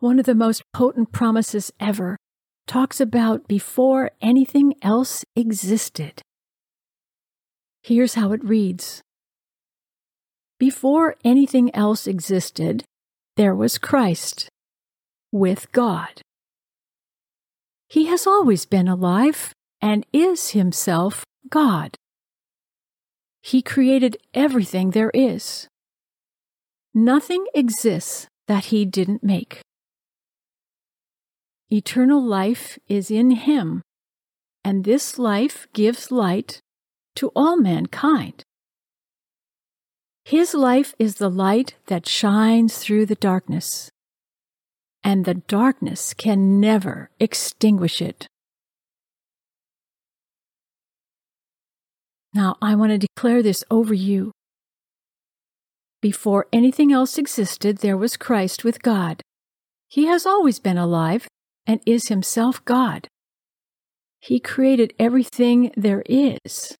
one of the most potent promises ever, talks about before anything else existed. Here's how it reads Before anything else existed, there was Christ with God. He has always been alive and is himself God. He created everything there is. Nothing exists that he didn't make. Eternal life is in him, and this life gives light to all mankind. His life is the light that shines through the darkness, and the darkness can never extinguish it. Now, I want to declare this over you. Before anything else existed, there was Christ with God. He has always been alive and is himself God. He created everything there is.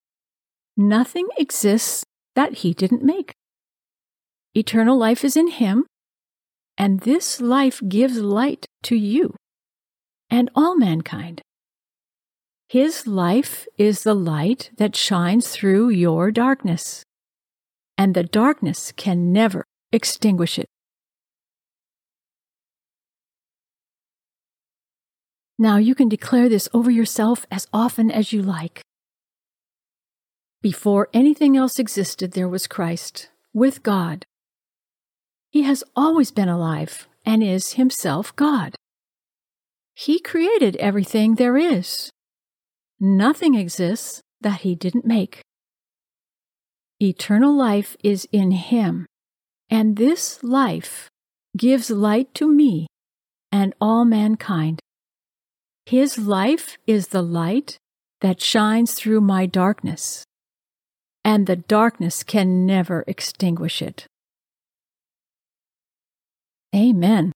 Nothing exists that he didn't make. Eternal life is in him, and this life gives light to you and all mankind. His life is the light that shines through your darkness, and the darkness can never extinguish it. Now you can declare this over yourself as often as you like. Before anything else existed, there was Christ, with God. He has always been alive and is himself God. He created everything there is. Nothing exists that he didn't make. Eternal life is in him, and this life gives light to me and all mankind. His life is the light that shines through my darkness, and the darkness can never extinguish it. Amen.